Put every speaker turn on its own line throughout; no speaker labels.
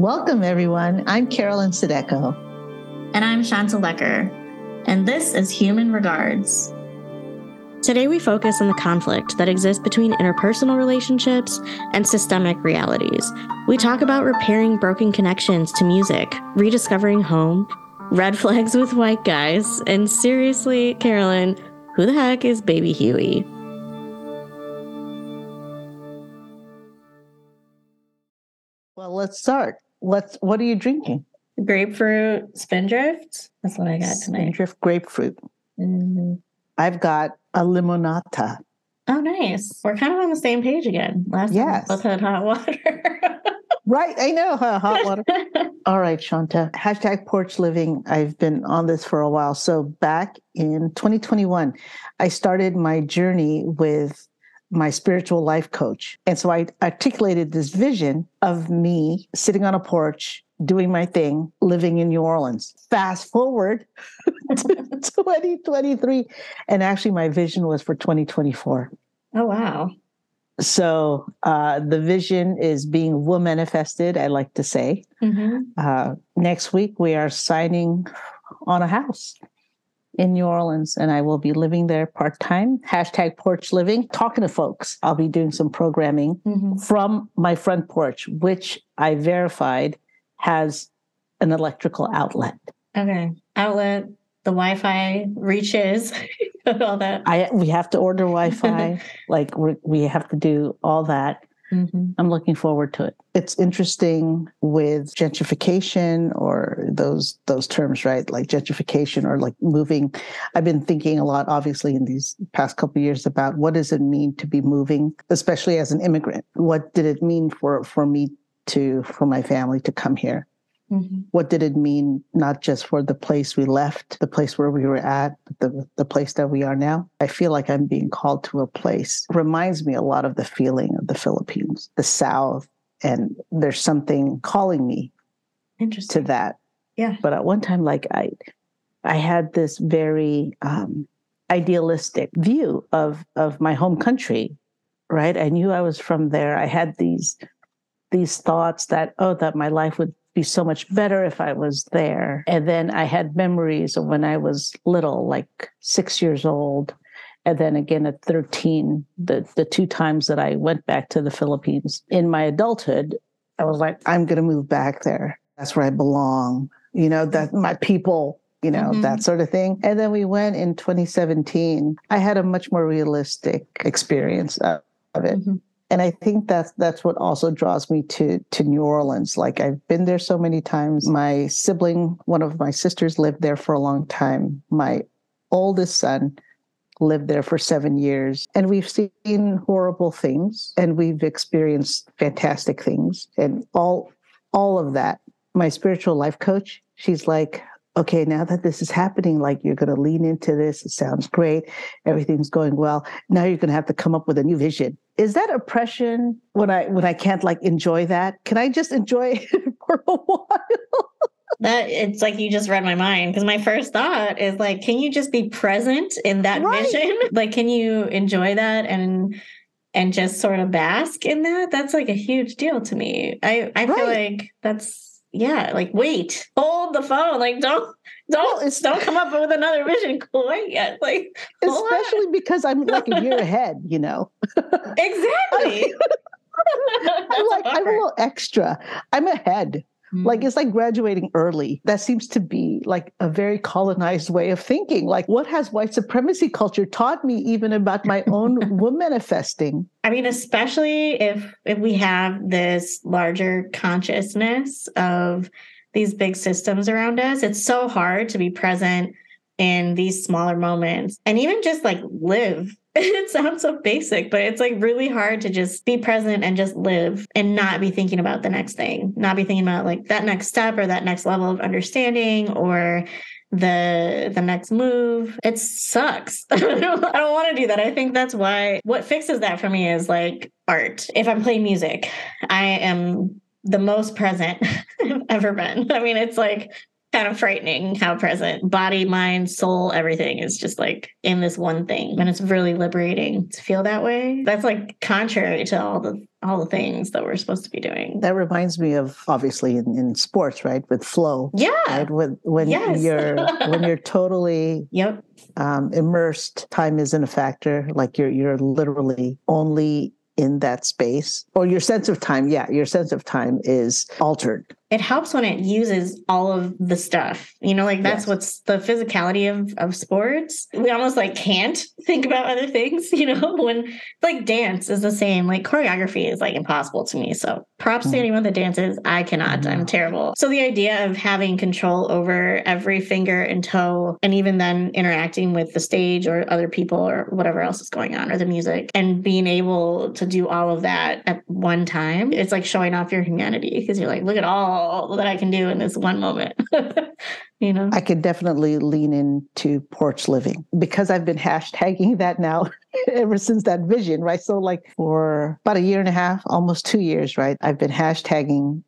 Welcome, everyone. I'm Carolyn Sideco.
And I'm Shanta Loecker. And this is Human Regards.
Today, we focus on the conflict that exists between interpersonal relationships and systemic realities. We talk about repairing broken connections to music, rediscovering home, red flags with white guys, and seriously, Carolyn, who the heck is Baby Huey?
Well, let's start. Let's. What are you drinking?
Grapefruit spindrift. That's what I got tonight.
Spindrift grapefruit.
Mm-hmm.
I've got a limonata.
Oh, nice. We're kind of on the same page again. Last
yes.
time both had hot water.
right. I know. Hot water. All right, Shanta. Hashtag porch living. I've been on this for a while. So back in 2021, I started my journey with my spiritual life coach. And so I articulated this vision of me sitting on a porch doing my thing, living in New Orleans. Fast forward to 2023. And actually, my vision was for 2024.
Oh, wow.
So uh, the vision is being will manifested, I like to say. Mm-hmm. Uh, next week, we are signing on a house in New Orleans, and I will be living there part time. Hashtag porch living, talking to folks. I'll be doing some programming mm-hmm. from my front porch, which I verified has an electrical outlet.
Okay. Outlet, the Wi-Fi reaches, all that.
I we have to order Wi-Fi. like we we have to do all that. Mm-hmm. I'm looking forward to it. It's interesting with gentrification or those those terms, right? Like gentrification or like moving. I've been thinking a lot, obviously, in these past couple years about what does it mean to be moving, especially as an immigrant. What did it mean for for me to for my family to come here. Mm-hmm. What did it mean, not just for the place we left, the place where we were at, the, the place that we are now? I feel like I'm being called to a place. It reminds me a lot of the feeling of the Philippines, the South, and there's something calling me Interesting. to that.
Yeah.
But at one time, like I, I had this very um, idealistic view of of my home country, right? I knew I was from there. I had these these thoughts that, oh, that my life would be so much better if I was there. And then I had memories of when I was little, like six years old. And then again at 13, the, the two times that I went back to the Philippines in my adulthood, I was like, I'm going to move back there. That's where I belong. You know, that my people, you know, mm-hmm. that sort of thing. And then we went in 2017. I had a much more realistic experience of, of it. Mm-hmm and I think that's that's what also draws me to to New Orleans. Like I've been there so many times. My sibling, one of my sisters, lived there for a long time. My oldest son lived there for seven years, and we've seen horrible things, and we've experienced fantastic things, and all all of that. My spiritual life coach, she's like, okay, now that this is happening, like you're going to lean into this. It sounds great. Everything's going well. Now you're going to have to come up with a new vision is that oppression when I when I can't like enjoy that? Can I just enjoy it for a while?
that it's like you just read my mind because my first thought is like, can you just be present in that right. vision? Like, can you enjoy that and and just sort of bask in that? That's like a huge deal to me. I I right. feel like that's yeah. Like, wait, hold the phone. Like, don't don't don't come up with another vision quite yet. Like
especially because I'm like a year ahead, you know.
exactly.
I'm like I'm a little extra. I'm ahead. Mm-hmm. Like it's like graduating early. That seems to be like a very colonized way of thinking. Like what has white supremacy culture taught me even about my own woman manifesting?
I mean, especially if if we have this larger consciousness of these big systems around us, it's so hard to be present in these smaller moments and even just like live. It sounds so basic, but it's like really hard to just be present and just live and not be thinking about the next thing, not be thinking about like that next step or that next level of understanding or the the next move. It sucks. I don't, don't want to do that. I think that's why what fixes that for me is like art. If i'm playing music i am the most present I've ever been. I mean, it's like kind of frightening how present body, mind, soul, everything is just like in this one thing. And it's really liberating to feel that way. That's like contrary to all the all the things that we're supposed to be doing.
That reminds me of obviously in, in sports, right? With flow.
Yeah.
Right? With when
Yes.
you're when you're totally
Yep.
um, immersed, time isn't a factor. Like you're you're literally only in that space. Or your sense of time, yeah, your sense of time is altered.
It helps when it uses all of the stuff. You know, like that's
Yes.
what's the physicality of of sports. We almost like can't think about other things, you know, when like dance is the same. Like choreography is like impossible to me. So props to
Mhm.
anyone that dances. I cannot. I'm terrible. So the idea of having control over every finger and toe and even then interacting with the stage or other people or whatever else is going on or the music and being able to do all of that at one time, it's like showing off your humanity because you're like, look at all that I can do in this one moment. you know?
I could definitely lean into porch living because I've been hashtagging that now ever since that vision, right? So, like for about a year and a half, almost two years, right? I've been hashtagging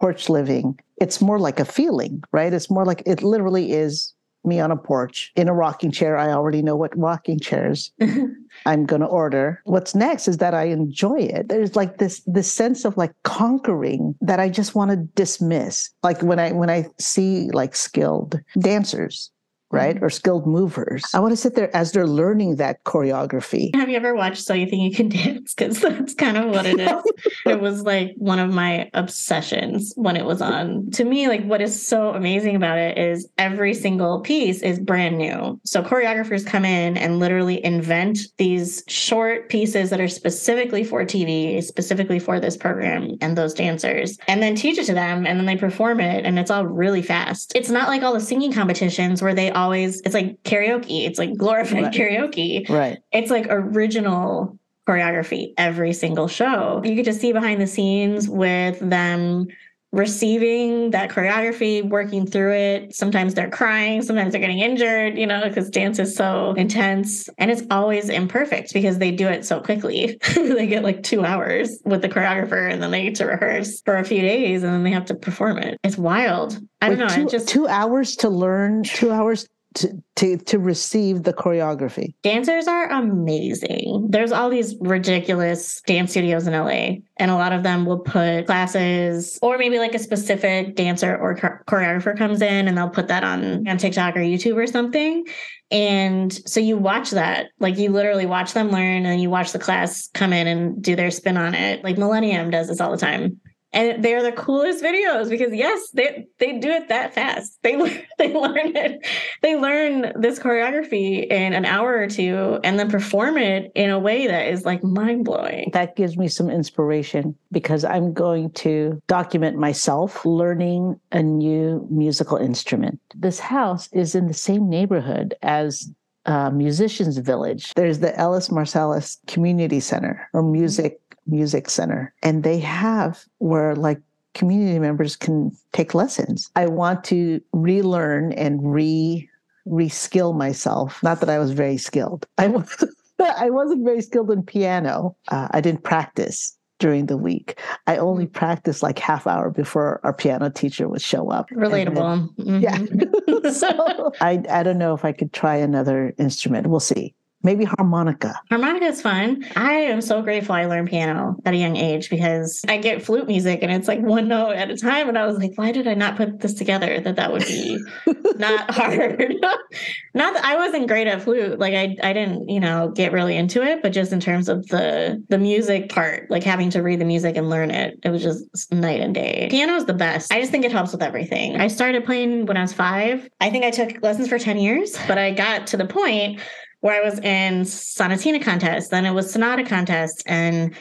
porch living. It's more like a feeling, right? It's more like it literally is me on a porch in a rocking chair. I already know what rocking chairs I'm going to order. What's next is that I enjoy it. There's like this this sense of like conquering that I just want to dismiss. Like when I when I see like skilled dancers, right? Mm-hmm. Or skilled movers. I want to sit there as they're learning that choreography.
Have you ever watched So You Think You Can Dance? Because that's kind of what it is. it was like one of my obsessions when it was on. To me, like what is so amazing about it is every single piece is brand new. So choreographers come in and literally invent these short pieces that are specifically for TV, specifically for this program and those dancers, and then teach it to them and then they perform it and it's all really fast. It's not like all the singing competitions where they always it's like karaoke. It's like glorified
Right.
karaoke
Right.
it's like original choreography every single show. You get to see behind the scenes with them receiving that choreography, working through it. Sometimes they're crying, sometimes they're getting injured, you know, because dance is so intense. And it's always imperfect because they do it so quickly. they get like two hours with the choreographer and then they get to rehearse for a few days and then they have to perform it. It's wild. I don't
Wait,
know.
Two,
just
two hours to learn, two hours to, to, to receive the choreography.
Dancers are amazing. There's all these ridiculous dance studios in LA, and a lot of them will put classes, or maybe like a specific dancer or choreographer comes in, and they'll put that on on TikTok or YouTube or something. And so you watch that, like you literally watch them learn, and you watch the class come in and do their spin on it. Like Millennium does this all the time. And they're the coolest videos because yes, they they do it that fast. They they learn it they learn this choreography in an hour or two and then perform it in a way that is like mind blowing.
That gives me some inspiration because I'm going to document myself learning a new musical instrument. This house is in the same neighborhood as uh, Musicians Village. There's the Ellis Marsalis Community Center or Music Music Center, and they have where like community members can take lessons. I want to relearn and re reskill myself. Not that I was very skilled. I was I wasn't very skilled in piano. Uh, I didn't practice during the week. I only practiced like half hour before our piano teacher would show up. And then-
Relatable.
yeah. So I I don't know if I could try another instrument. We'll see. Maybe harmonica.
Harmonica is fun. I am so grateful I learned piano at a young age because I get flute music and it's like one note at a time. And I was like, why did I not put this together? That that would be not hard. not that I wasn't great at flute. Like I, I didn't, you know, get really into it, but just in terms of the the music part, like having to read the music and learn it, it was just night and day. Piano is the best. I just think it helps with everything. I started playing when I was five. I think I took lessons for 10 years, but I got to the point where I was in sonatina contest, then it was sonata contest, and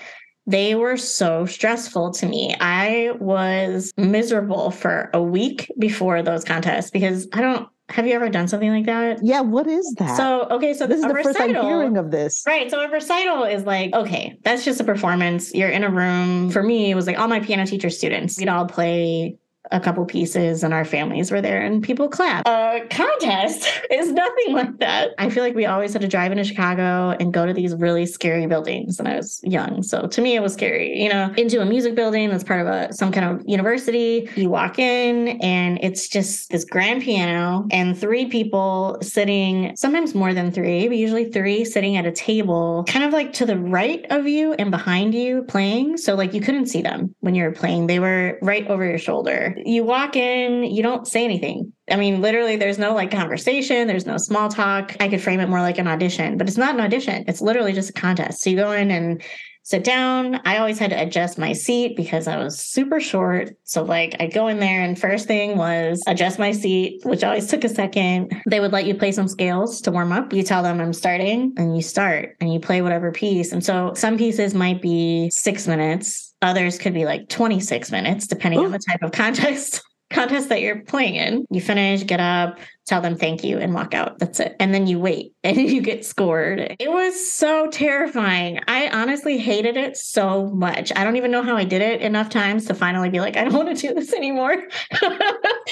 they were so stressful to me. I was miserable for a week before those contests because I don't. Have you ever done something like that?
Yeah, what is that?
So okay, so
this is the first I'm
recital-
hearing of this.
Right. So a recital is like, okay, that's just a performance. You're in a room. For me, it was like all my piano teacher students. We'd all play a couple pieces and our families were there and people clap. A contest is nothing like that. I feel like we always had to drive into Chicago and go to these really scary buildings when I was young. So to me, it was scary, you know, into a music building that's part of a some kind of university. You walk in and it's just this grand piano and three people sitting, sometimes more than three, but usually three sitting at a table, kind of like to the right of you and behind you playing. So like you couldn't see them when you were playing. They were right over your shoulder. You walk in, you don't say anything. I mean, literally, there's no like conversation, there's no small talk. I could frame it more like an audition, but it's not an audition. It's literally just a contest. So you go in and sit down. I always had to adjust my seat because I was super short. So, like, I'd go in there, and first thing was adjust my seat, which always took a second. They would let you play some scales to warm up. You tell them I'm starting, and you start and you play whatever piece. And so, some pieces might be six minutes, others could be like 26 minutes, depending Ooh. on the type of contest contest that you're playing in. You finish, get up, tell them thank you, and walk out. That's it. And then you wait and you get scored. It was so terrifying. I honestly hated it so much. I don't even know how I did it enough times to finally be like, I don't want to do this anymore.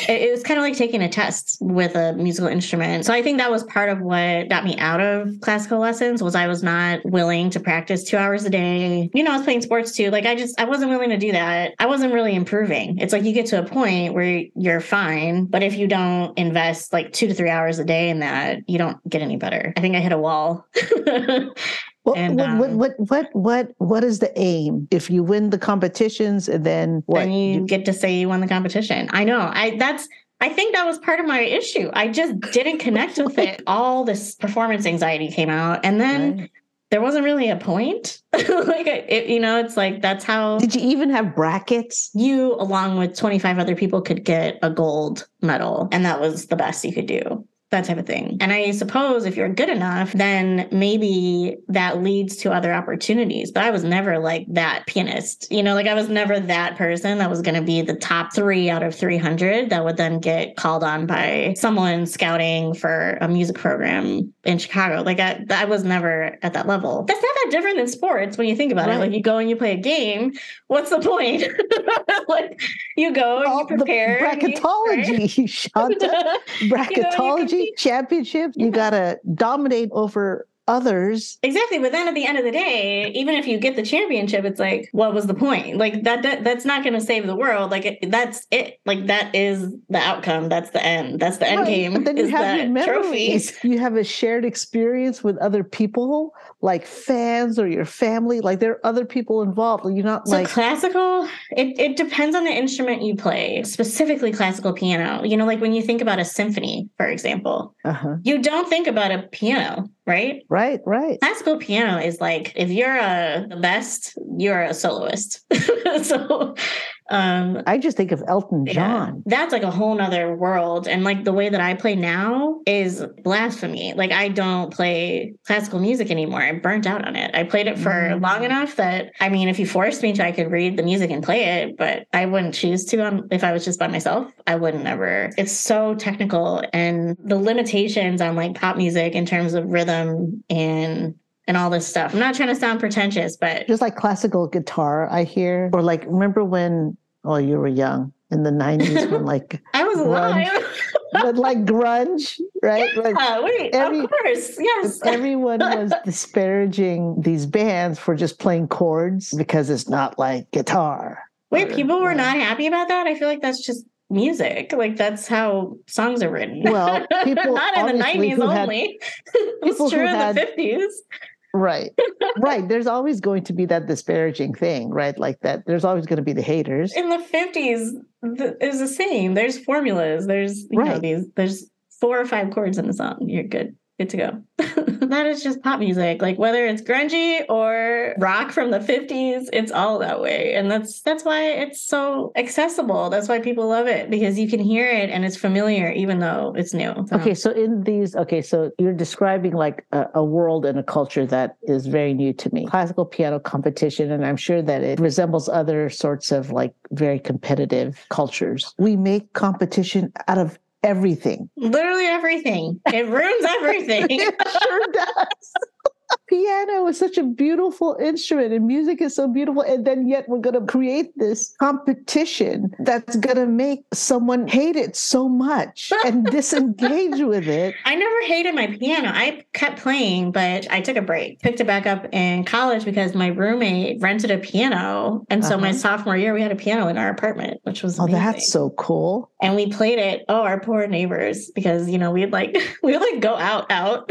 it, was kind of like taking a test with a musical instrument. So I think that was part of what got me out of classical lessons was I was not willing to practice two hours a day. You know, I was playing sports too. Like I just I wasn't willing to do that. I wasn't really improving. It's like you get to a point where you're fine, but if you don't invest like like two to three hours a day in that, you don't get any better. I think I hit a wall.
Well, and, what, um, what, what, what, what, what is the aim? If you win the competitions, and then what?
Then you, you get to say you won the competition. I know. I that's I think that was part of my issue. I just didn't connect with it. All this performance anxiety came out, and then right. There wasn't really a point. like it, you know, it's like that's how.
Did you even have brackets?
You, along with twenty five other people, could get a gold medal, and that was the best you could do that type of thing. And I suppose if you're good enough, then maybe that leads to other opportunities. But I was never like that pianist, you know, like I was never that person that was going to be the top three out of 300 that would then get called on by someone scouting for a music program in Chicago. Like I, I was never at that level. That's not that different than sports when you think about right. it. Like you go and you play a game. What's the point? like you go and you prepare.
bracketology, you, right? Shanta. Bracketology. Championship, you got to dominate over others.
Exactly. But then at the end of the day, even if you get the championship, it's like, what was the point? Like that, that that's not going to save the world. Like it, that's it. Like that is the outcome. That's the end. That's the end right. game. But then you have your memories.
You have a shared experience with other people, like fans or your family. Like there are other people involved. You're not
so
like
classical. It it depends on the instrument you play. Specifically, classical piano. You know, like when you think about a symphony, for example, uh-huh. you don't think about a piano right?
Right, right.
Classical piano is like if you're a the best, you're a soloist. so
um, I just think of Elton John.
Yeah, that's like a whole nother world. And like the way that I play now is blasphemy. Like I don't play classical music anymore. I'm burnt out on it. I played it for mm. long enough that I mean, if you forced me to, I could read the music and play it, but I wouldn't choose to um, if I was just by myself. I wouldn't ever. It's so technical and the limitations on like pop music in terms of rhythm and and all this stuff. I'm not trying to sound pretentious, but
just like classical guitar, I hear, or like remember when Oh, you were young in the 90s when like
I was alive.
but like grunge, right?
Yeah, like wait, every, of course. Yes.
Everyone was disparaging these bands for just playing chords because it's not like guitar.
Wait, or, people were not happy about that? I feel like that's just music. Like that's how songs are written.
Well, people
not in the 90s only. it's true in the 50s
right. Right. There's always going to be that disparaging thing right? Like that there's always going to be the haters.
In the 50s th- it was the same. There's formulas. There's you right. know these there's four or five chords in the song. You're good good to go. that is just pop music. Like whether it's grungy or rock from the 50s, it's all that way. And that's that's why it's so accessible. That's why people love it because you can hear it and it's familiar even though it's new.
So. Okay, so in these okay, so you're describing like a, a world and a culture that is very new to me. Classical piano competition and I'm sure that it resembles other sorts of like very competitive cultures. We make competition out of everything.
Literally everything. It ruins everything.
it sure does. Piano is such a beautiful instrument and music is so beautiful. And then yet we're going to create this competition that's going to make someone hate it so much and disengage with it.
I never hated my piano. I kept playing, but I took a break, picked it back up in college because my roommate rented a piano. And so uh-huh. my sophomore year, we had a piano in our apartment, which was amazing.
Oh, that's so cool.
And we played it. Oh, our poor neighbors, because, you know, we'd like, we would like go out, out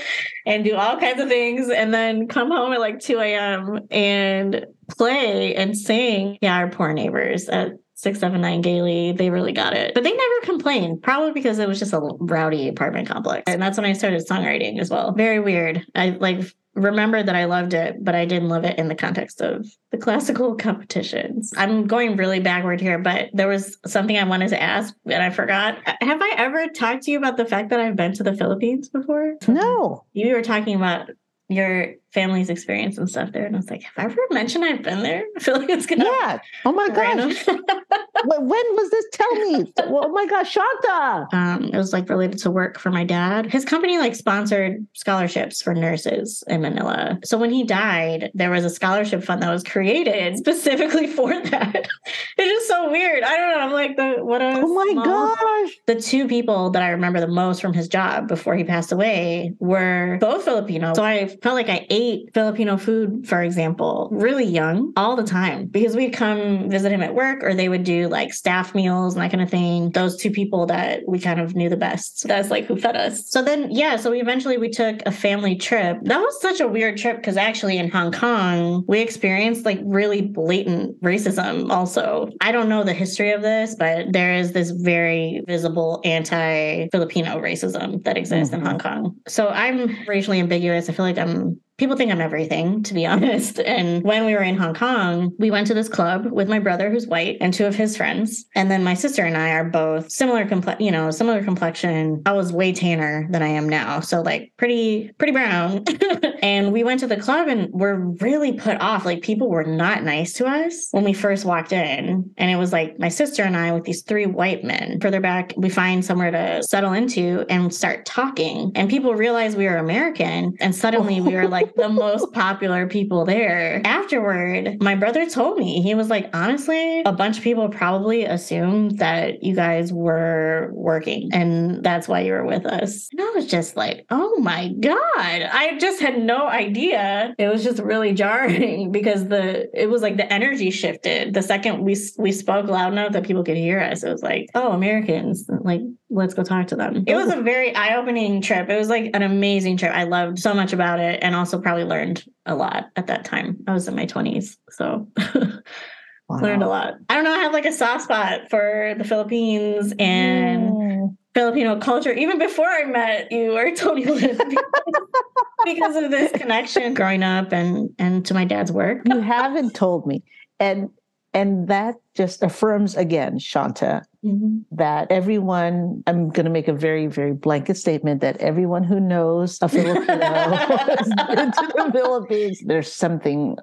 and do all kinds of things and then come home at like 2 a.m. and play and sing. Yeah, our poor neighbors at 679 Gailey, they really got it. But they never complained, probably because it was just a rowdy apartment complex. And that's when I started songwriting as well. Very weird. I like remember that I loved it, but I didn't love it in the context of the classical competitions. I'm going really backward here, but there was something I wanted to ask and I forgot. Have I ever talked to you about the fact that I've been to the Philippines before?
No.
You were talking about your family's experience and stuff there. And I was like, have I ever mentioned I've been there? I feel like it's gonna
Yeah. Oh my gosh. when was this? Tell me. oh my gosh, Shanta.
Um, it was like related to work for my dad. His company like sponsored scholarships for nurses in Manila. So when he died, there was a scholarship fund that was created specifically for that. it's just so weird. I don't know. I'm like the what a
Oh my small... gosh.
The two people that I remember the most from his job before he passed away were both Filipino. So I felt like I ate ate Filipino food, for example, really young all the time because we'd come visit him at work or they would do like staff meals and that kind of thing. Those two people that we kind of knew the best. So that's like who fed us. So then, yeah, so we eventually we took a family trip. That was such a weird trip because actually in Hong Kong, we experienced like really blatant racism also. I don't know the history of this, but there is this very visible anti Filipino racism that exists mm-hmm. in Hong Kong. So I'm racially ambiguous. I feel like I'm people think I'm everything, to be honest. And when we were in Hong Kong, we went to this club with my brother, who's white, and two of his friends. And then my sister and I are both similar, you know, similar complexion. I was way tanner than I am now, so like pretty, pretty brown. and we went to the club and we're really put off. Like people were not nice to us when we first walked in, and it was like my sister and I with these three white men. Further back, we find somewhere to settle into and start talking, and people realize we were American, and suddenly we were like the most popular people there. Afterward, my brother told me, he was like, honestly, a bunch of people probably assumed that you guys were working and that's why you were with us. And I was just like, oh my God. I just had no idea. It was just really jarring because the it was like the energy shifted. The second we we spoke loud enough that people could hear us, it was like, oh, Americans, like let's go talk to them. It was a very eye-opening trip. It was like an amazing trip. I loved so much about it and also probably learned a lot at that time. I was in my 20s, so wow. learned a lot. I don't know, I have like a soft spot for the Philippines and mm. Filipino culture even before I met you or Tony Lynn because of this connection growing up and and to my dad's work.
You haven't told me. And and that just affirms again, Shanta, mm-hmm. that everyone, I'm going to make a very, very blanket statement that everyone who knows a Filipino has been to the Philippines, there's something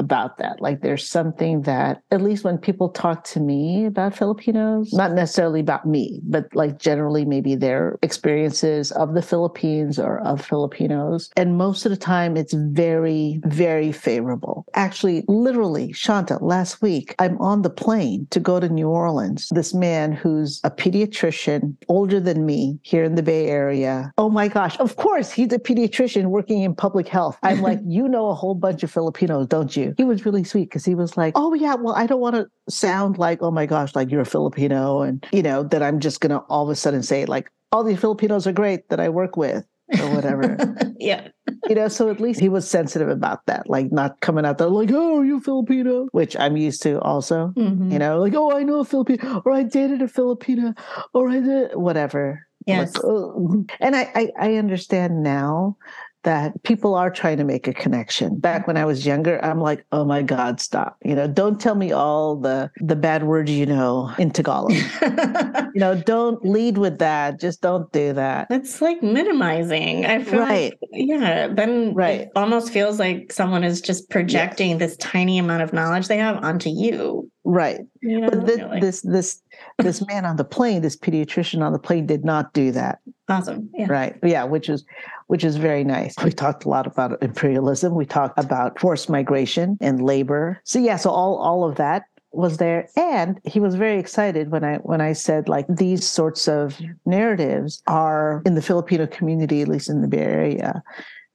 about that. Like there's something that, at least when people talk to me about Filipinos, not necessarily about me, but like generally maybe their experiences of the Philippines or of Filipinos. And most of the time it's very, very favorable. Actually, literally, Shanta, last week, I'm on the plane to go to New Orleans. This man who's a pediatrician, older than me here in the Bay Area. Oh my gosh, of course, he's a pediatrician working in public health. I'm like, you know a whole bunch of Filipinos, don't you? He was really sweet because he was like, "Oh yeah, well, I don't want to sound like, oh my gosh, like you're a Filipino, and you know that I'm just gonna all of a sudden say like all these Filipinos are great that I work with." or whatever.
yeah.
You know, so at least he was sensitive about that, like not coming out there like, oh, you Filipino, which I'm used to also. Mm-hmm. You know, like, oh, I know a Filipino, or I dated a Filipino, or I did whatever.
Yes.
Like, oh. And I, I, I understand now that people are trying to make a connection. Back when I was younger, I'm like, oh my God, stop. You know, don't tell me all the the bad words you know in Tagalog. you know, don't lead with that. Just don't do that.
It's like minimizing. I feel right. like yeah, then right. it almost feels like someone is just projecting yes. this tiny amount of knowledge they have onto you.
Right.
You
know, but this, really. this this this man on the plane, this pediatrician on the plane did not do that.
Awesome. Yeah.
Right. Yeah, which is which is very nice. We talked a lot about imperialism. We talked about forced migration and labor. So yeah, so all all of that was there and he was very excited when i when i said like these sorts of narratives are in the filipino community at least in the bay area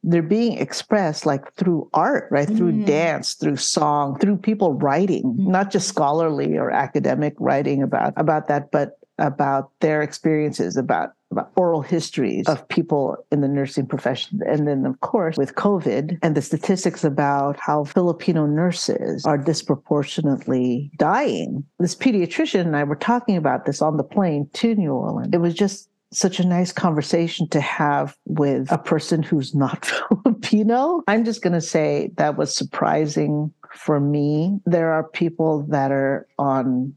they're being expressed like through art right mm. through dance through song through people writing mm. not just scholarly or academic writing about about that but about their experiences about about oral histories of people in the nursing profession. And then, of course, with COVID and the statistics about how Filipino nurses are disproportionately dying. This pediatrician and I were talking about this on the plane to New Orleans. It was just such a nice conversation to have with a person who's not Filipino. I'm just going to say that was surprising for me. There are people that are on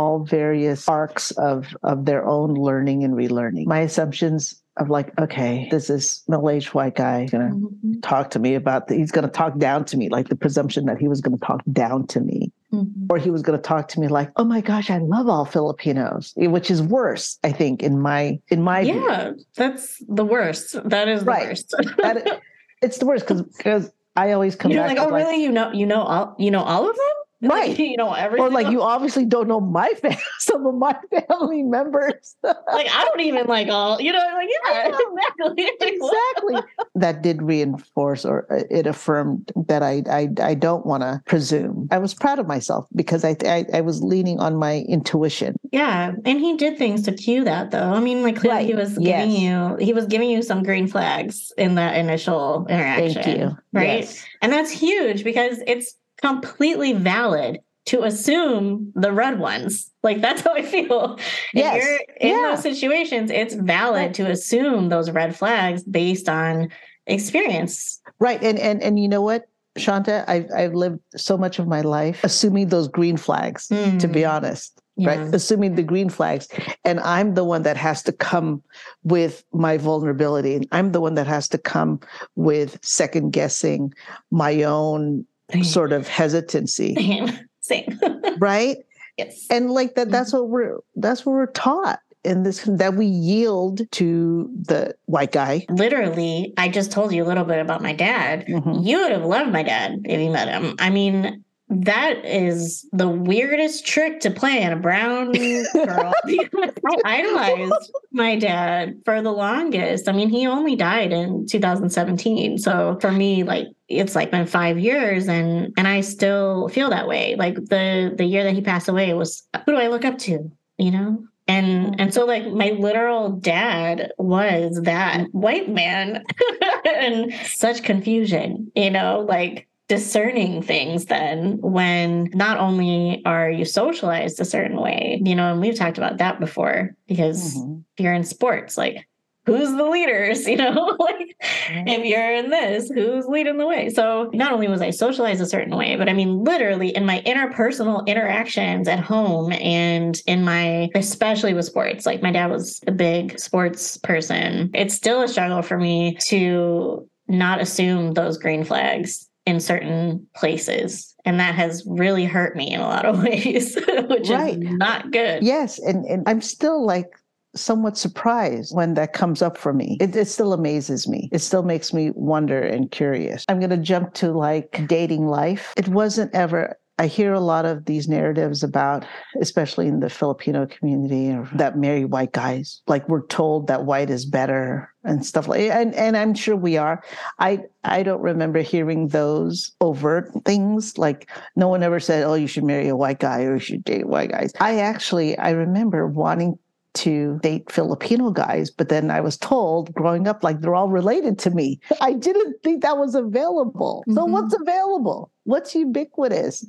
all various arcs of of their own learning and relearning. My assumptions of like, okay, this is middle-aged white guy gonna mm-hmm. talk to me about the, he's gonna talk down to me, like the presumption that he was gonna talk down to me. Mm-hmm. Or he was going to talk to me like, "Oh my gosh, I love all Filipinos," which is worse, I think, in my in my
yeah, view. that's the worst. That is the right. worst. that,
it's the worst because because I always come
You're
back.
like, oh,
like,
really? You know, you know all you know all of them
right
like, you know everything
or like you obviously don't know my family some of my family members.
Like i don't even like all you know like yeah exactly.
Exactly. That did reinforce or uh, it affirmed that i i, I don't want to presume. I was proud of myself because I, I, I was leaning on my intuition.
Yeah and he did things to cue that though. I mean like clearly right. he was giving yes. you he was giving you some green flags in that initial interaction
Thank you.
right?
Yes.
and that's huge because it's completely valid to assume the red ones. Like that's how I feel.
Yes.
If you're in yeah. those situations, it's valid to assume those red flags based on experience.
Right. And and and you know what? Shanta, I've I've lived so much of my life assuming those green flags, mm. to be hmm. honest. Yeah. Right. Assuming the green flags. And I'm the one that has to come with my vulnerability. I'm the one that has to come with second guessing my own sort of hesitancy.
Same. Same.
right?
Yes.
And like that that's mm-hmm. what we're that's what we're taught in this that we yield to the white guy.
Literally, I just told you a little bit about my dad. Mm-hmm. You would have loved my dad if you met him. I mean, that is the weirdest trick to play on a brown girl. I idolized my dad for the longest. I mean, he only died in 2017. So for me, like it's like been five years and and I still feel that way. Like the the year that he passed away was who do I look up to? You know? And and so like my literal dad was that white man and such confusion, you know, like discerning things then when not only are you socialized a certain way, you know, and we've talked about that before because mm-hmm. if you're in sports, like who's the leaders, you know, like if you're in this, who's leading the way? So not only was I socialized a certain way, but I mean, literally in my interpersonal interactions at home and in my, especially with sports, like my dad was a big sports person. It's still a struggle for me to not assume those green flags in certain places. And that has really hurt me in a lot of ways which right. is not good.
Yes and, and i'm still like somewhat surprised when that comes up for me. It, it still amazes me. It still makes me wonder and curious. I'm going to jump to like dating life. It wasn't ever I hear a lot of these narratives about, especially in the Filipino community, that marry white guys. Like we're told that white is better and stuff like and and I'm sure we are. I I don't remember hearing those overt things. Like no one ever said, "Oh, you should marry a white guy or you should date white guys." I actually I remember wanting to date Filipino guys, but then I was told growing up, like they're all related to me. I didn't think that was available. So, mm-hmm. what's available? What's ubiquitous?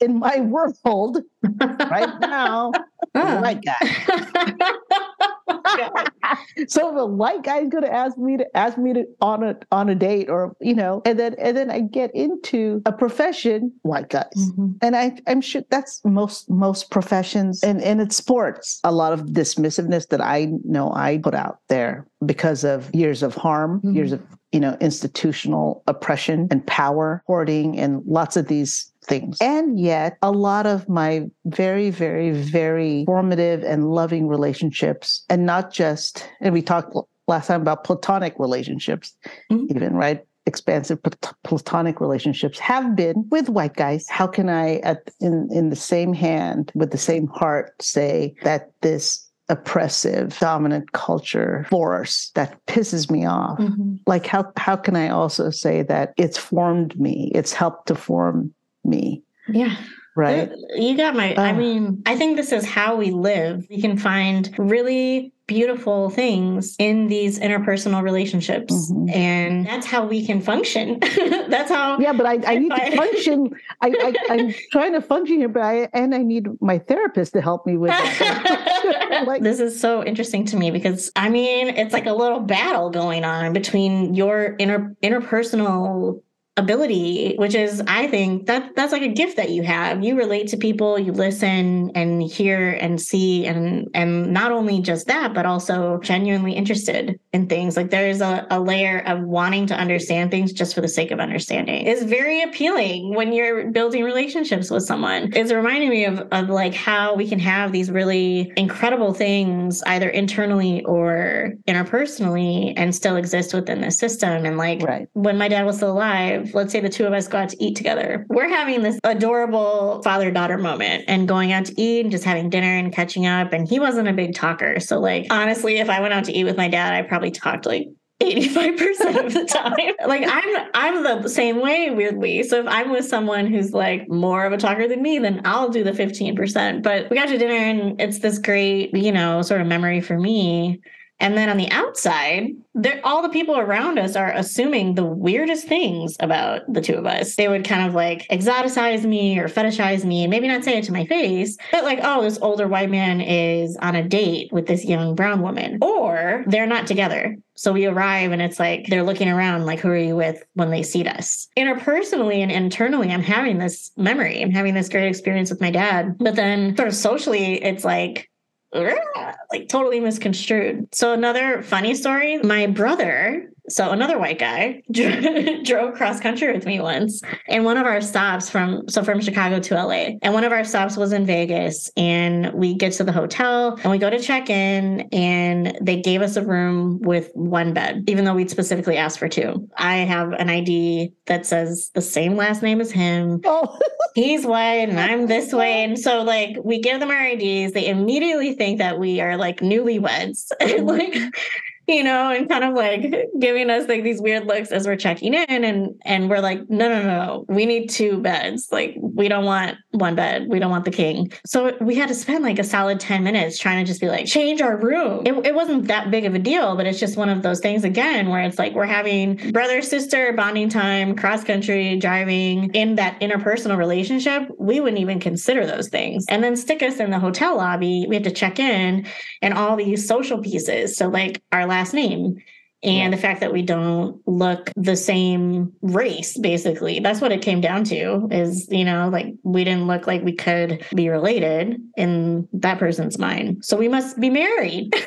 In my world, right now, oh. white guy. so the white guy's going to ask me to ask me to on a on a date or you know and then and then i get into a profession white guys mm-hmm. and i i'm sure that's most most professions and and it's sports a lot of dismissiveness that i know i put out there because of years of harm mm-hmm. years of you know institutional oppression and power hoarding and lots of these things. And yet, a lot of my very, very, very formative and loving relationships, and not just, and we talked last time about platonic relationships,
Mhm.
even, right? Expansive platonic relationships have been with white guys. How can I, at, in, in the same hand, with the same heart, say that this oppressive, dominant culture force that pisses me off?
Mhm.
Like, how, how can I also say that it's formed me? It's helped to form me,
Yeah.
right?
You got my, I
Ah.
mean, I think this is how we live. We can find really beautiful things in these interpersonal relationships.
Mhm.
And that's how we can function. that's how.
Yeah, but I, I need to function. I, I, I'm trying to function here, but I and I need my therapist to help me with that. like,
this is so interesting to me because I mean, it's like a little battle going on between your inter interpersonal ability which is i think that that's like a gift that you have. You relate to people you listen and hear and see and and not only just that but also genuinely interested in things. Like there's a, a layer of wanting to understand things just for the sake of understanding. Is very appealing when you're building relationships with someone. It's reminding me of, of like how we can have these really incredible things either internally or interpersonally and still exist within the system. And like
right.
when my dad was still alive, let's say the two of us go out to eat together. We're having this adorable father daughter moment and going out to eat and just having dinner and catching up. And he wasn't a big talker. So, like, honestly, if I went out to eat with my dad, I probably talked like 85% of the time. like I'm I'm the same way weirdly. So if I'm with someone who's like more of a talker than me, then I'll do the 15%. But we got to dinner and it's this great, you know, sort of memory for me. And then on the outside, all the people around us are assuming the weirdest things about the two of us. They would kind of like exoticize me or fetishize me, maybe not say it to my face, but like, oh, this older white man is on a date with this young brown woman, or they're not together. So we arrive and it's like they're looking around, like, who are you with when they see us? Interpersonally and internally, I'm having this memory. I'm having this great experience with my dad. But then, sort of socially, it's like, like totally misconstrued. So another funny story, my brother, so another white guy drove cross country with me once and one of our stops from so from Chicago to LA and one of our stops was in Vegas and we get to the hotel and we go to check in and they gave us a room with one bed even though we'd specifically asked for two. I have an ID that says the same last name as him
Oh,
he's white and I'm this way. And so like we give them our IDs, they immediately think that we are like newlyweds. like you know, and kind of like giving us like these weird looks as we're checking in and and we're like, no, no, no, we need two beds. Like we don't want one bed. We don't want the king. So we had to spend like a solid 10 minutes trying to just be like, change our room. It, it wasn't that big of a deal, but it's just one of those things again where it's like we're having brother, sister bonding time, cross country, driving in that interpersonal relationship. We wouldn't even consider those things. And then stick us in the hotel lobby. We had to check in and all these social pieces. So like our last name and the fact that we don't look the same race basically that's what it came down to is you know like we didn't look like we could be related in that person's mind. So we must be married.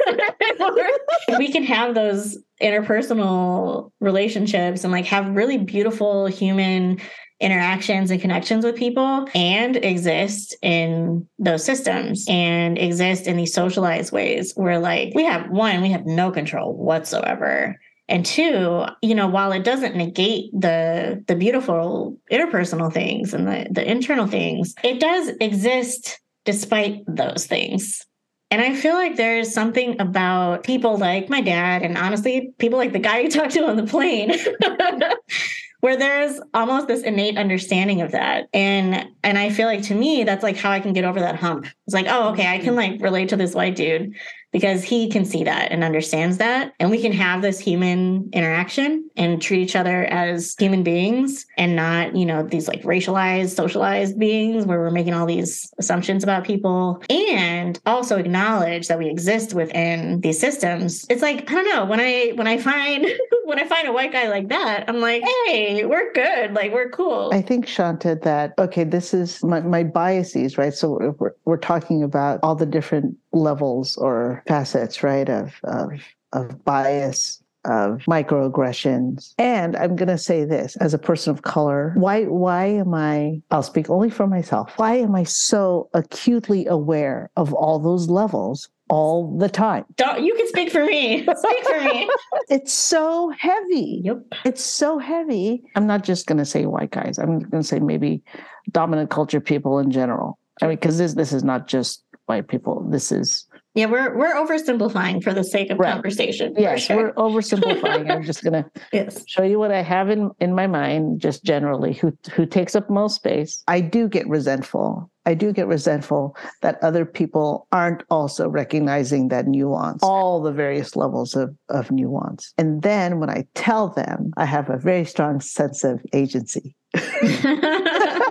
We can have those interpersonal relationships and like have really beautiful human interactions and connections with people and exist in those systems and exist in these socialized ways where like we have one we have no control whatsoever. And two you know while it doesn't negate the the beautiful interpersonal things and the the internal things it does exist despite those things. And I feel like there's something about people like my dad, and honestly, people like the guy you talked to on the plane, where there's almost this innate understanding of that. And and I feel like to me, that's like how I can get over that hump. It's like, oh, okay, I can mm-hmm. like relate to this white dude because he can see that and understands that. And we can have this human interaction and treat each other as human beings and not, you know, these like racialized, socialized beings where we're making all these assumptions about people and also acknowledge that we exist within these systems. It's like, I don't know, when I when I find when I find a white guy like that, I'm like, hey, we're good. Like we're cool.
I think Shanta that okay, this is my, my biases, right? So we're we're talking about all the different levels or facets, right, of of of bias, of microaggressions. And I'm going to say this as a person of color, why why am I I'll speak only for myself. Why am I so acutely aware of all those levels all the time.
Don't you can speak for me. Speak for me.
It's so heavy.
Yep.
It's so heavy. I'm not just going to say white guys. I'm going to say maybe dominant culture people in general. I mean, because this this is not just white people. This is
Yeah, we're we're oversimplifying for the sake of
Right.
conversation. for
yes,
sure.
we're oversimplifying. I'm just going to
yes.
show you what I have in in my mind, just generally, who who takes up most space. I do get resentful. I do get resentful that other people aren't also recognizing that nuance, all the various levels of, of nuance. And then when I tell them, I have a very strong sense of agency.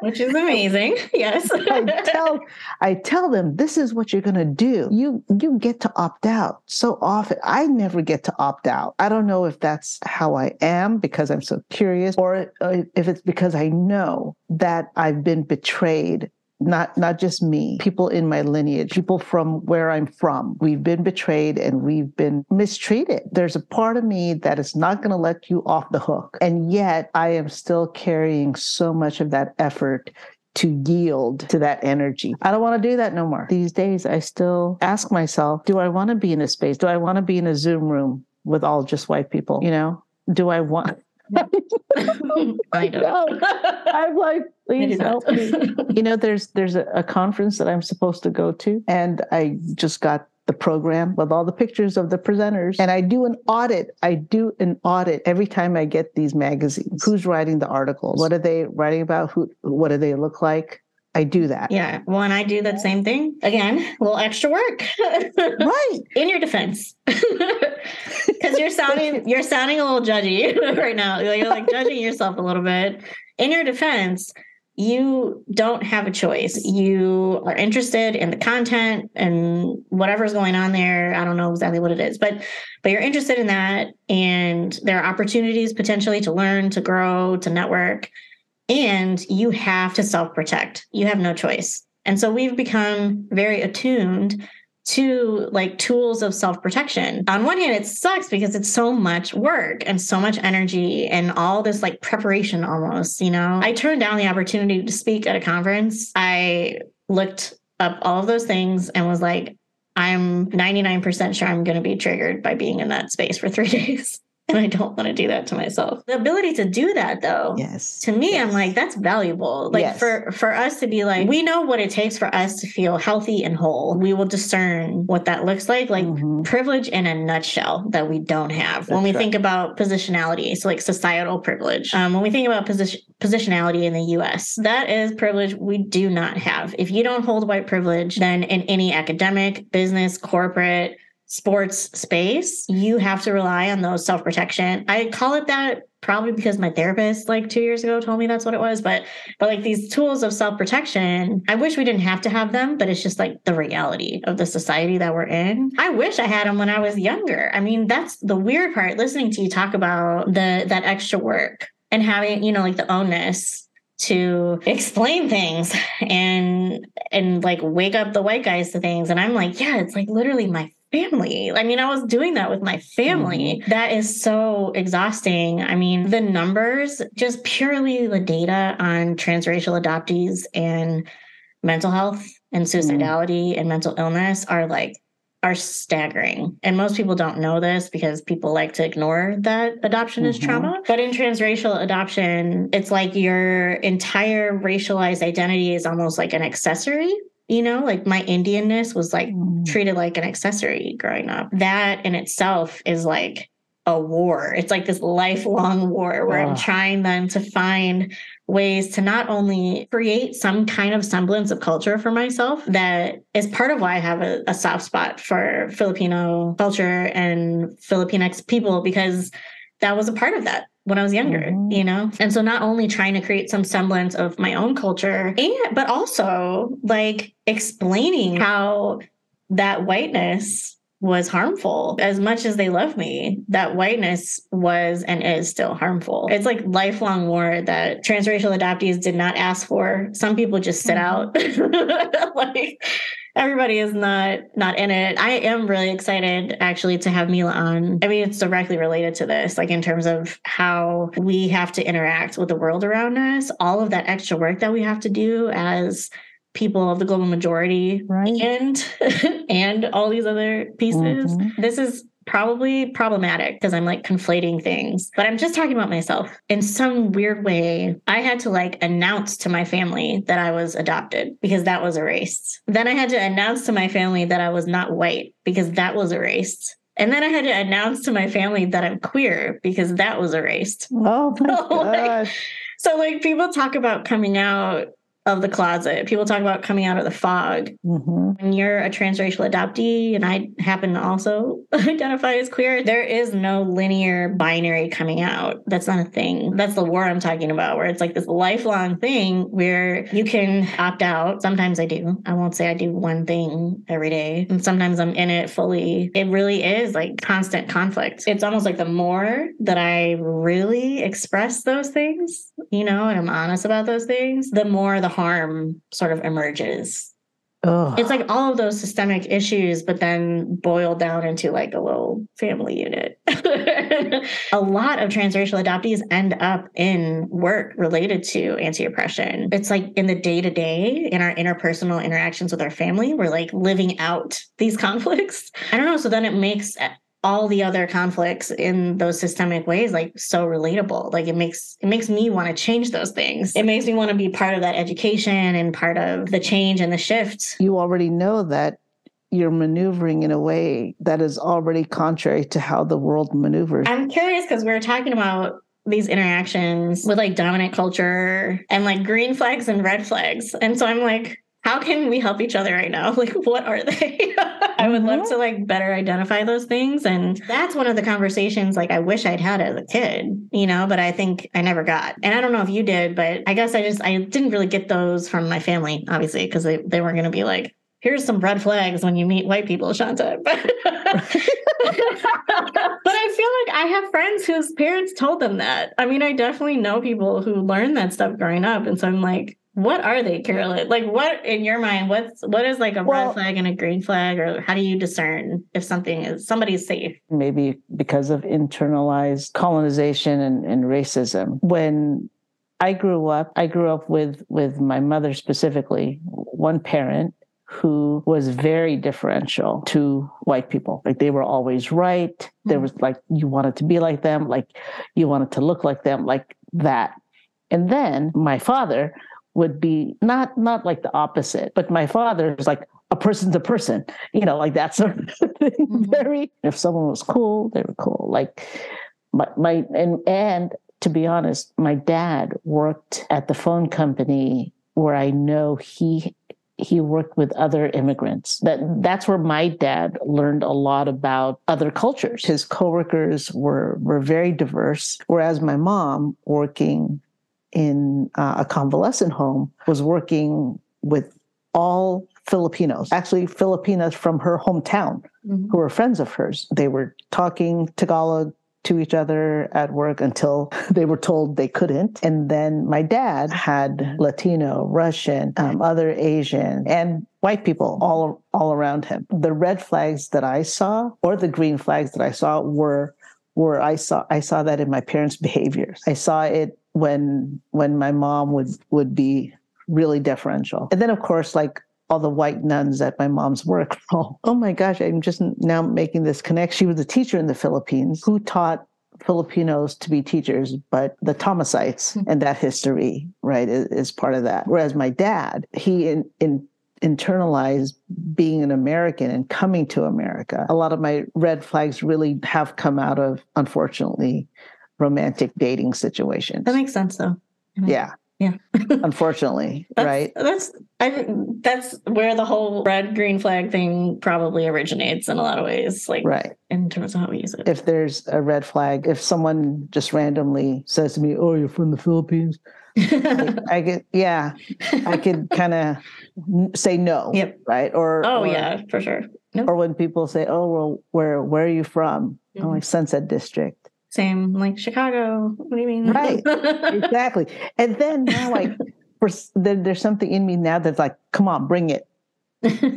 Which is amazing. Yes.
I tell I tell them this is what you're going to do. You you get to opt out. So often I never get to opt out. I don't know if that's how I am because I'm so curious or uh, if it's because I know that I've been betrayed not not just me people in my lineage people from where i'm from we've been betrayed and we've been mistreated there's a part of me that is not going to let you off the hook and yet i am still carrying so much of that effort to yield to that energy. I don't want to do that no more. These days, I still ask myself, do I want to be in a space? Do I want to be in a Zoom room with all just white people? You know, do I want?
I don't.
I'm like, please help me. You know, there's there's a, a conference that I'm supposed to go to, and I just got the program with all the pictures of the presenters, and I do an audit. I do an audit every time I get these magazines. Who's writing the articles? What are they writing about? Who? What do they look like? I do that.
Yeah. Well, and I do that same thing. Again, a little extra work.
Right.
In your defense. Because you're sounding you're sounding a little judgy right now. You're you're, like judging yourself a little bit. In your defense, you don't have a choice. You are interested in the content and whatever's going on there. I don't know exactly what it is, but but you're interested in that and there are opportunities potentially to learn, to grow, to network and you have to self protect. You have no choice. And so we've become very attuned to like tools of self protection. On one hand, it sucks because it's so much work and so much energy and all this like preparation almost, you know. I turned down the opportunity to speak at a conference. I looked up all of those things and was like, I'm 99% sure I'm going to be triggered by being in that space for three days. And I don't want to do that to myself. The ability to do that though,
Yes.
to me i'm like that's valuable like
Yes.
for for us to be like we know what it takes for us to feel healthy and whole we will discern what that looks like like
Mhm.
privilege in a nutshell that we don't have when we
right.
think about positionality so like societal privilege um, when we think about position positionality in the us that is privilege we do not have if you don't hold white privilege then in any academic business corporate sports space, you have to rely on those self protection. I call it that probably because my therapist like 2 years ago told me that's what it was, but but like these tools of self protection, I wish we didn't have to have them, but it's just like the reality of the society that we're in. I wish I had them when I was younger. I mean, that's the weird part listening to you talk about the that extra work and having, you know, like the ownness to explain things and and like wake up the white guys to things and i'm like yeah it's like literally my family i mean i was doing that with my family That is so exhausting i mean the numbers just purely the data on transracial adoptees and mental health and suicidality and mental illness are like are staggering. And most people don't know this because people like to ignore that adoption is
Mhm.
trauma. But in transracial adoption, it's like your entire racialized identity is almost like an accessory. You know, like my Indianness was like
Mm.
treated like an accessory growing up. That in itself is like a war. It's like this lifelong war where I'm trying then to find ways to not only create some kind of semblance of culture for myself that is part of why I have a, a soft spot for Filipino culture and Filipinx people because that was a part of that when I was younger,
Mhm.
you know? And so not only trying to create some semblance of my own culture and but also like explaining how that whiteness was harmful. As much as they love me, that whiteness was and is still harmful. It's like lifelong war that transracial adoptees did not ask for. Some people just sit out. like everybody is not not in it. I am really excited actually to have Mila on. I mean, it's directly related to this, like in terms of how we have to interact with the world around us, all of that extra work that we have to do as people of the global majority
Right.
and and all these other pieces.
Mhm.
This is probably problematic because I'm like conflating things, but I'm just talking about myself. In some weird way, I had to like announce to my family that I was adopted because that was erased. Then I had to announce to my family that I was not white because that was erased. And then I had to announce to my family that I'm queer because that was erased.
Oh my
Like,
gosh.
So, like, people talk about coming out of the closet, people talk about coming out of the fog.
hmm
When you're a transracial adoptee, and I happen to also identify as queer, there is no linear binary coming out. That's not a thing. That's the war I'm talking about, where it's like this lifelong thing where you can opt out. Sometimes I do. I won't say I do one thing every day. And sometimes I'm in it fully. It really is like constant conflict. It's almost like the more that I really express those things, you know, and I'm honest about those things, the more the harm sort of emerges
Oh,
it's like all of those systemic issues, but then boiled down into like a little family unit. a lot of transracial adoptees end up in work related to anti oppression. It's like in the day to day, in our interpersonal interactions with our family, we're like living out these conflicts. I don't know. So then it makes all the other conflicts in those systemic ways like so relatable like it makes it makes me want to change those things it makes me want to be part of that education and part of the change and the shift
you already know that you're maneuvering in a way that is already contrary to how the world maneuvers.
I'm curious because we're talking about these interactions with like dominant culture and like green flags and red flags. And so I'm like, how can we help each other right now? Like, what are they? I would love to mm-hmm. like better identify those things. And that's one of the conversations like I wish I'd had as a kid, you know, but I think I never got. And I don't know if you did, but I guess I just, I didn't really get those from my family, obviously, because they, they weren't going to be like, here's some red flags when you meet white people, Shanta. But I feel like I have friends whose parents told them that. I mean, I definitely know people who learned that stuff growing up. And so I'm like, what are they, Carolyn? Like, what in your mind? What's what is like a
Well-
red flag and a green flag, or how do you discern if something is somebody's safe?
maybe because of internalized colonization and, and racism. When I grew up, I grew up with with my mother specifically, one parent who was very differential to white people. Like they were always right. There
Mhm.
was like you wanted to be like them, like you wanted to look like them, like that. And then my father would be not not like the opposite, but my father is like a person's a person, you know, like that sort of thing.
Mhm.
Very if someone was cool, they were cool. Like my my and and to be honest, my dad worked at the phone company where I know he he worked with other immigrants. That that's where my dad learned a lot about other cultures. His coworkers were were very diverse, whereas my mom working in uh, a convalescent home was working with all Filipinos, actually Filipinas from her hometown
Mhm.
who were friends of hers. They were talking Tagalog to each other at work until they were told they couldn't. And then my dad had Latino, Russian, um, other Asian, and white people all all around him. The red flags that I saw, or the green flags that I saw, were were I saw I saw that in my parents' behaviors. I saw it when when my mom would would be really deferential, and then of course like all the white nuns at my mom's work. Oh, oh my gosh, I'm just now making this connection. She was a teacher in the Philippines who taught Filipinos to be teachers, but the Thomasites
Hmm.
and that history, right, is, is part of that. Whereas my dad, he in, in internalized being an American and coming to America. A lot of my red flags really have come out of, unfortunately, romantic dating situations.
That makes sense, though.
yeah.
Yeah.
unfortunately,
That's,
right?
That's I that's where the whole red green flag thing probably originates in a lot of ways, like
Right.
in terms of how we use it.
if there's a red flag, if someone just randomly says to me, "Oh, you're from the Philippines," like, I get, yeah, I could kind of say no,
Yep.
right? Or
oh
or,
yeah, for sure.
or when people say, "Oh, well, where where are you from?" I'm
Mhm.
like Sunset District,
Same, like Chicago. What do you mean?
Right. exactly. And then now, like, for there's something in me now that's like, "Come on, bring it."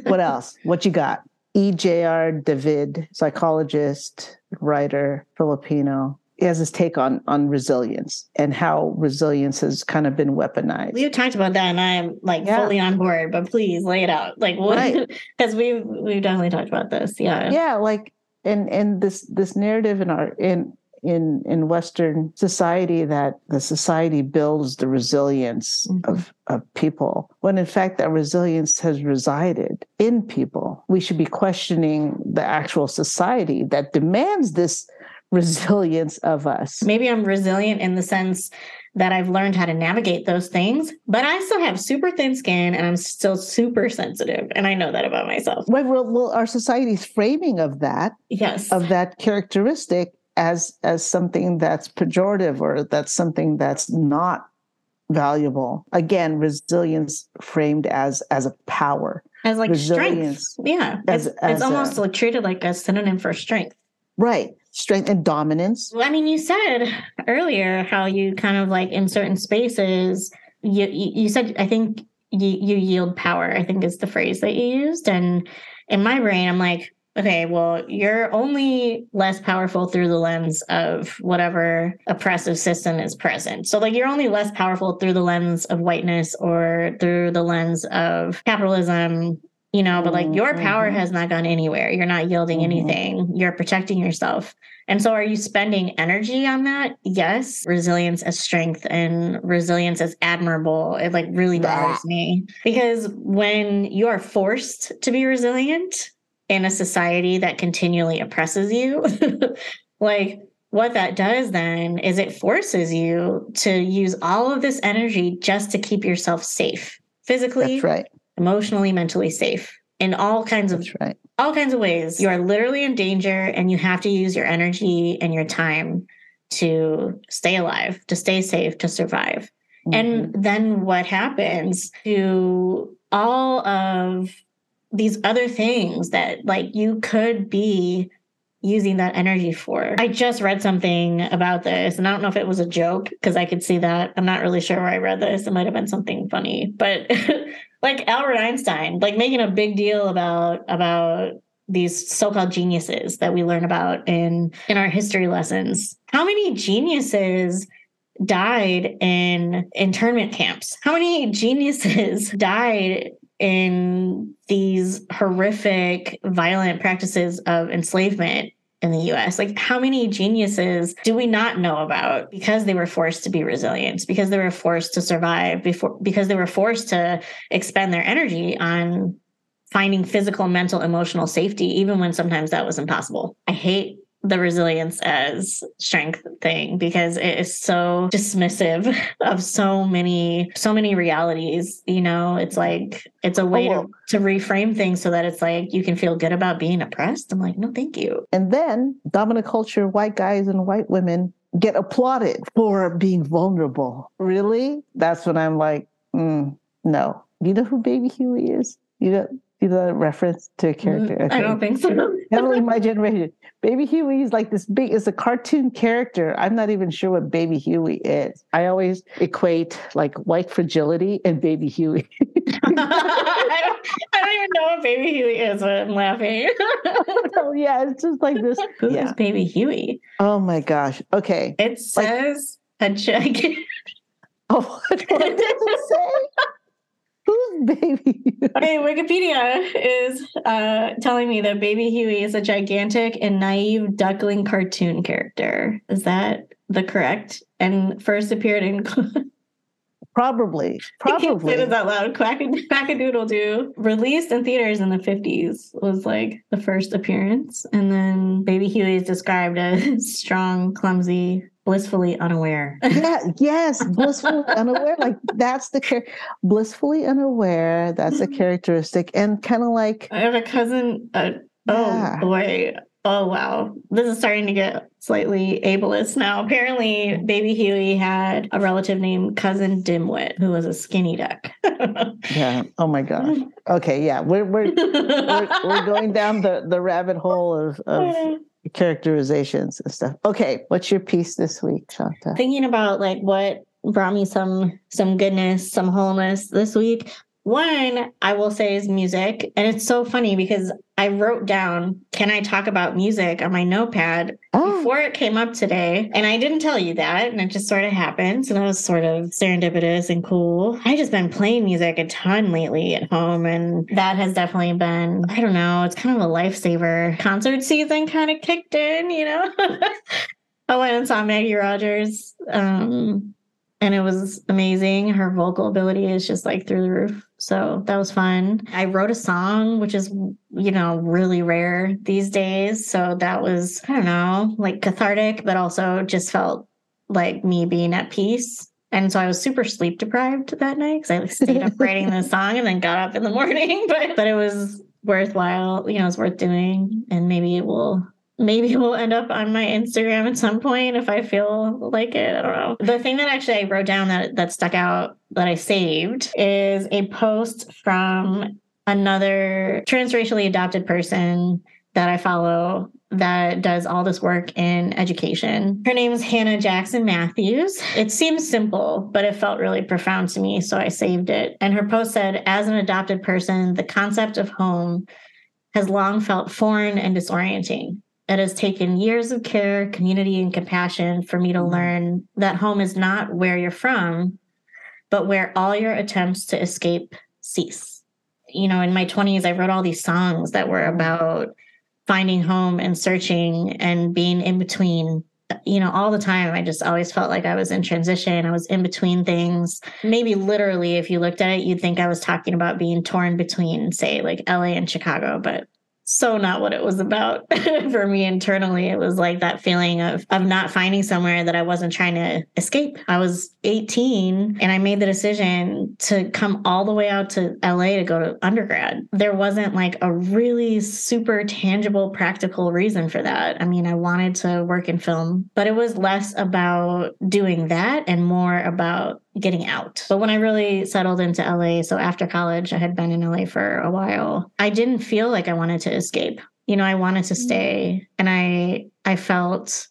What else? What you got? E.J.R. David, psychologist, writer, Filipino. he has his take on on resilience and how resilience has kind of been weaponized.
We have talked about that, and I'm like
Yeah.
fully on board. But please lay it out, like what?
Right.
Because we've we've definitely talked about this. Yeah.
yeah like and and this this narrative in our in in in western society that the society builds the resilience
Mhm.
of of people when in fact that resilience has resided in people we should be questioning the actual society that demands this resilience of us
Maybe I'm resilient in the sense that I've learned how to navigate those things, but I still have super thin skin and I'm still super sensitive. And I know that about myself.
well, well, well our society's framing of that
Yes.
of that characteristic as as something that's pejorative or that's something that's not valuable again resilience framed as as a power
As like
resilience
strength. Yeah.
as-
it's
as
it's almost
a-
like treated like a synonym for strength.
right strength and dominance
Well, I mean, you said earlier how you kind of like in certain spaces, you you, you said I think you you yield power. I think is the phrase that you used, and in my brain, I'm like, okay, well, you're only less powerful through the lens of whatever oppressive system is present. So, like, you're only less powerful through the lens of whiteness or through the lens of capitalism. You know, but like your power
Mhm.
has not gone anywhere. You're not yielding
Mhm.
anything. You're protecting yourself. And so, are you spending energy on that? Yes. Resilience as strength and resilience as admirable. It like really bothers me because when you are forced to be resilient in a society that continually oppresses you, like what that does then is it forces you to use all of this energy just to keep yourself safe physically,
right
emotionally, mentally safe in all kinds of
right
all kinds of ways. You are literally in danger and you have to use your energy and your time to stay alive, to stay safe, to survive.
Mhm.
And then what happens to all of these other things that like you could be using that energy for. I just read something about this and I don't know if it was a joke because I could see that. I'm not really sure where I read this. It might have been something funny, but like Albert Einstein, like making a big deal about about these so-called geniuses that we learn about in in our history lessons. How many geniuses died in internment camps? How many geniuses died in these horrific, violent practices of enslavement in the US? Like, how many geniuses do we not know about because they were forced to be resilient, because they were forced to survive, before, because they were forced to expend their energy on finding physical, mental, emotional safety, even when sometimes that was impossible? I hate the resilience as strength thing because it is so dismissive of so many so many realities you know? It's like it's a way
well-
to, to reframe things so that it's like you can feel good about being oppressed. I'm like no thank you.
And then dominant culture white guys and white women get applauded for being vulnerable. Really? That's when i'm like mm, no. You know who baby huey is? You know know reference to a character
Mm, i don't think so
Definitely my generation. Baby Huey is like this big, it's a cartoon character. I'm not even sure what Baby Huey is. I always equate like white fragility and Baby Huey.
I, don't, I don't even know what baby huey is but i'm laughing
oh, yeah, it's just like this.
Who's
Yeah.
baby huey
Oh my gosh. Okay.
it says a gigantic
Oh, what does it say? Baby
Okay, Wikipedia is uh, telling me that Baby Huey is a gigantic and naive duckling cartoon character. Is that the correct? And first appeared in
Probably.
I can't say
Probably.
this out loud. Quack Quackadoodle Doo. Released in theaters in the 50s was like the first appearance. And then Baby Huey is described as strong, clumsy, blissfully unaware.
yeah, yes, blissfully unaware. Like that's the char- blissfully unaware. That's a characteristic, and kind of like
I have a cousin. Uh, oh
Yeah.
boy. Oh wow. This is starting to get slightly ableist now. Apparently, baby Huey had a relative named Cousin Dimwit, who was a skinny duck.
yeah. Oh my gosh. Okay, yeah, we're we're we're, we're going down the the rabbit hole of of characterizations and stuff. Okay, what's your piece this week, Shanta?
Thinking about like what brought me some some goodness, some wholeness this week. One, I will say is music. And it's so funny because I wrote down, can I talk about music on my notepad
Oh,
before it came up today? And I didn't tell you that. And it just sort of happened. So that was sort of serendipitous and cool. I just been playing music a ton lately at home. And that has definitely been, I don't know, it's kind of a lifesaver. Concert season kind of kicked in, you know? I went and saw Maggie Rogers. Um, and it was amazing. Her vocal ability is just like through the roof. So that was fun. I wrote a song, which is, you know, really rare these days. So that was, I don't know, like cathartic, but also just felt like me being at peace. And so I was super sleep deprived that night because I like, stayed up writing the song and then got up in the morning. But but it was worthwhile. You know, it's worth doing, and maybe it will maybe will end up on my Instagram at some point if I feel like it. I don't know. The thing that actually I wrote down that that stuck out that I saved is a post from another transracially adopted person that I follow that does all this work in education. Her name is Hannah Jackson Matthews. It seems simple, but it felt really profound to me, so I saved it. And her post said, "As an adopted person, the concept of home has long felt foreign and disorienting. It has taken years of care, community, and compassion for me to mm-hmm. learn that home is not where you're from, but where all your attempts to escape cease. You know, in my 20s, I wrote all these songs that were mm-hmm. about finding home and searching and being in between. You know, all the time, I just always felt like I was in transition. I was in between things. Maybe literally, if you looked at it, you'd think I was talking about being torn between, say, like LA and Chicago, but so not what it was about for me internally. It was like that feeling of of not finding somewhere that I wasn't trying to escape. I was 18 and I made the decision to come all the way out to LA to go to undergrad. There wasn't like a really super tangible practical reason for that. I mean I wanted to work in film but it was less about doing that and more about getting out. But when I really settled into LA, so after college, I had been in LA for a while. I didn't feel like I wanted to escape. You know, I wanted to mm. stay and I I felt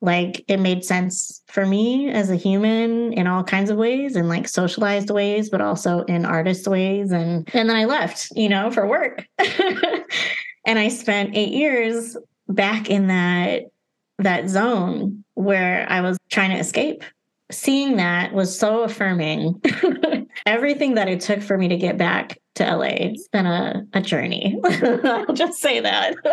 like it made sense for me as a human in all kinds of ways and like socialized ways but also in artist ways and and then I left, you know, for work. and I spent 8 years back in that that zone where I was trying to escape seeing that was so affirming. Everything that it took for me to get back to LA, it's been a, a journey. I'll just say that.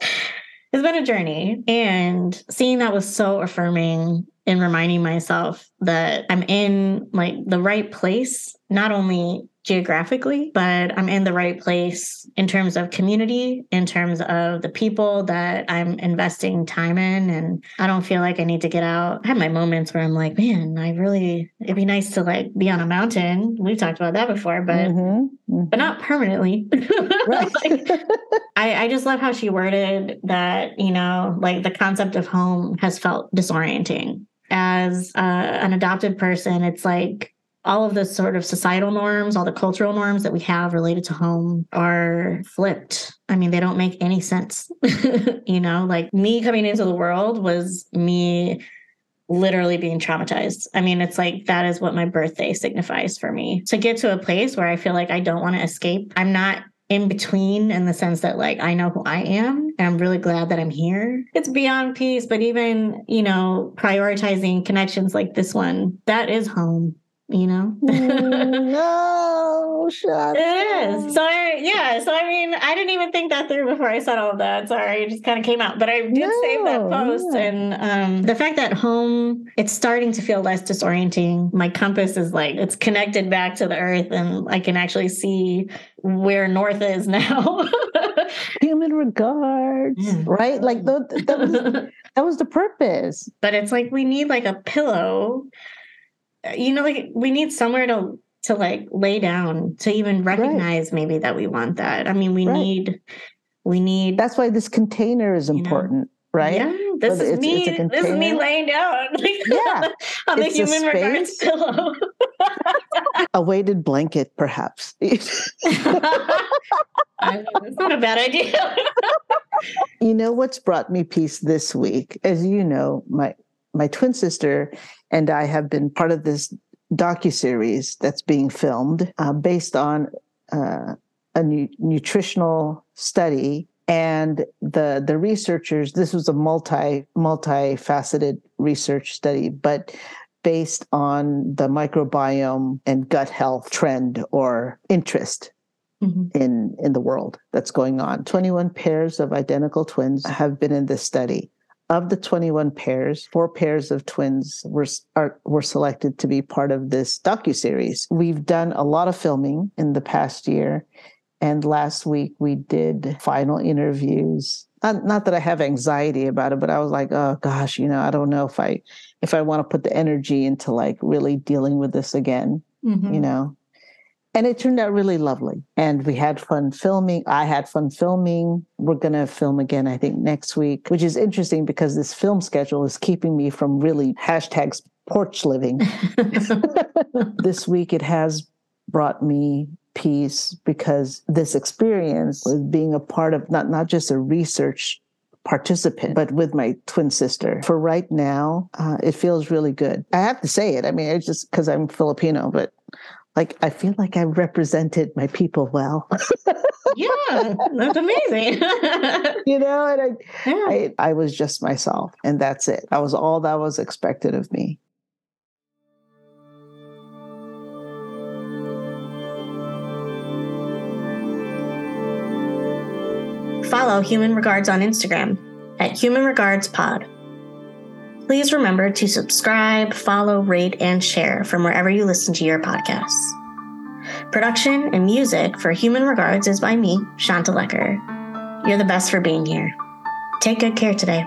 it's been a journey. And seeing that was so affirming in reminding myself that I'm in like the right place, not only geographically, but I'm in the right place in terms of community, in terms of the people that I'm investing time in. And I don't feel like I need to get out. I have my moments where I'm like, man, I really, it'd be nice to like be on a mountain. We've talked about that before, but.
Mhm, mhm.
But not permanently.
Right.
Like, I, I just love how she worded that, you know, like the concept of home has felt disorienting. As uh, an adopted person, it's like all of the sort of societal norms, all the cultural norms that we have related to home are flipped. I mean, they don't make any sense. you know, like me coming into the world was me literally being traumatized. I mean, it's like that is what my birthday signifies for me. To get to a place where I feel like I don't want to escape, I'm not in between in the sense that like I know who I am and I'm really glad that I'm here. It's beyond peace, but even, you know, prioritizing connections like this one, that is home, you know?
No, shut
It is. So I, yeah. So I mean, I didn't even think that through before I said all of that. Sorry, it just kind of came out. But I did save that post,
yeah.
and um, the fact that home it's starting to feel less disorienting. My compass is like it's connected back to the earth, and I can actually see where north is now.
Human regards, right? Like th- th- that was that was the purpose.
but it's like we need like a pillow. You know, like we need somewhere to to like lay down to even recognize maybe that we want that. I mean, we
Right.
need we need
That's why this container is
You know?
important, right?
Yeah, this
Whether
is me. This is me laying down
Yeah,
on the human regards pillow.
A weighted blanket, perhaps.
I know, not a bad idea.
you know what's brought me peace this week? As you know, my my twin sister and I have been part of this docu-series that's being filmed uh, based on uh, a nu- nutritional study. And the the researchers this was a multi multifaceted research study but based on the microbiome and gut health trend or interest mm-hmm. in in the world that's going on. 21 pairs of identical twins have been in this study of the 21 pairs, four pairs of twins were are, were selected to be part of this docu series. We've done a lot of filming in the past year, and last week we did final interviews. Not, not that I have anxiety about it, but I was like, oh gosh, you know, I don't know if I if I want to put the energy into like really dealing with this again. Mm-hmm. You know, and it turned out really lovely and we had fun filming i had fun filming we're going to film again i think next week which is interesting because this film schedule is keeping me from really hashtags porch living this week it has brought me peace because this experience with being a part of not not just a research participant, but with my twin sister. For right now, uh, it feels really good. I have to say it. I mean, it's just because I'm Filipino, but like I feel like I represented my people well.
yeah, that's amazing.
you know, and I, yeah. I, I was just myself, and that's it. That was all that was expected of me.
Follow Human Regards on Instagram at Human Regards Pod. Please remember to subscribe, follow, rate, and share from wherever you listen to your podcasts. Production and music for Human Regards is by me, Shanta Loecker. You're the best for being here. Take good care today.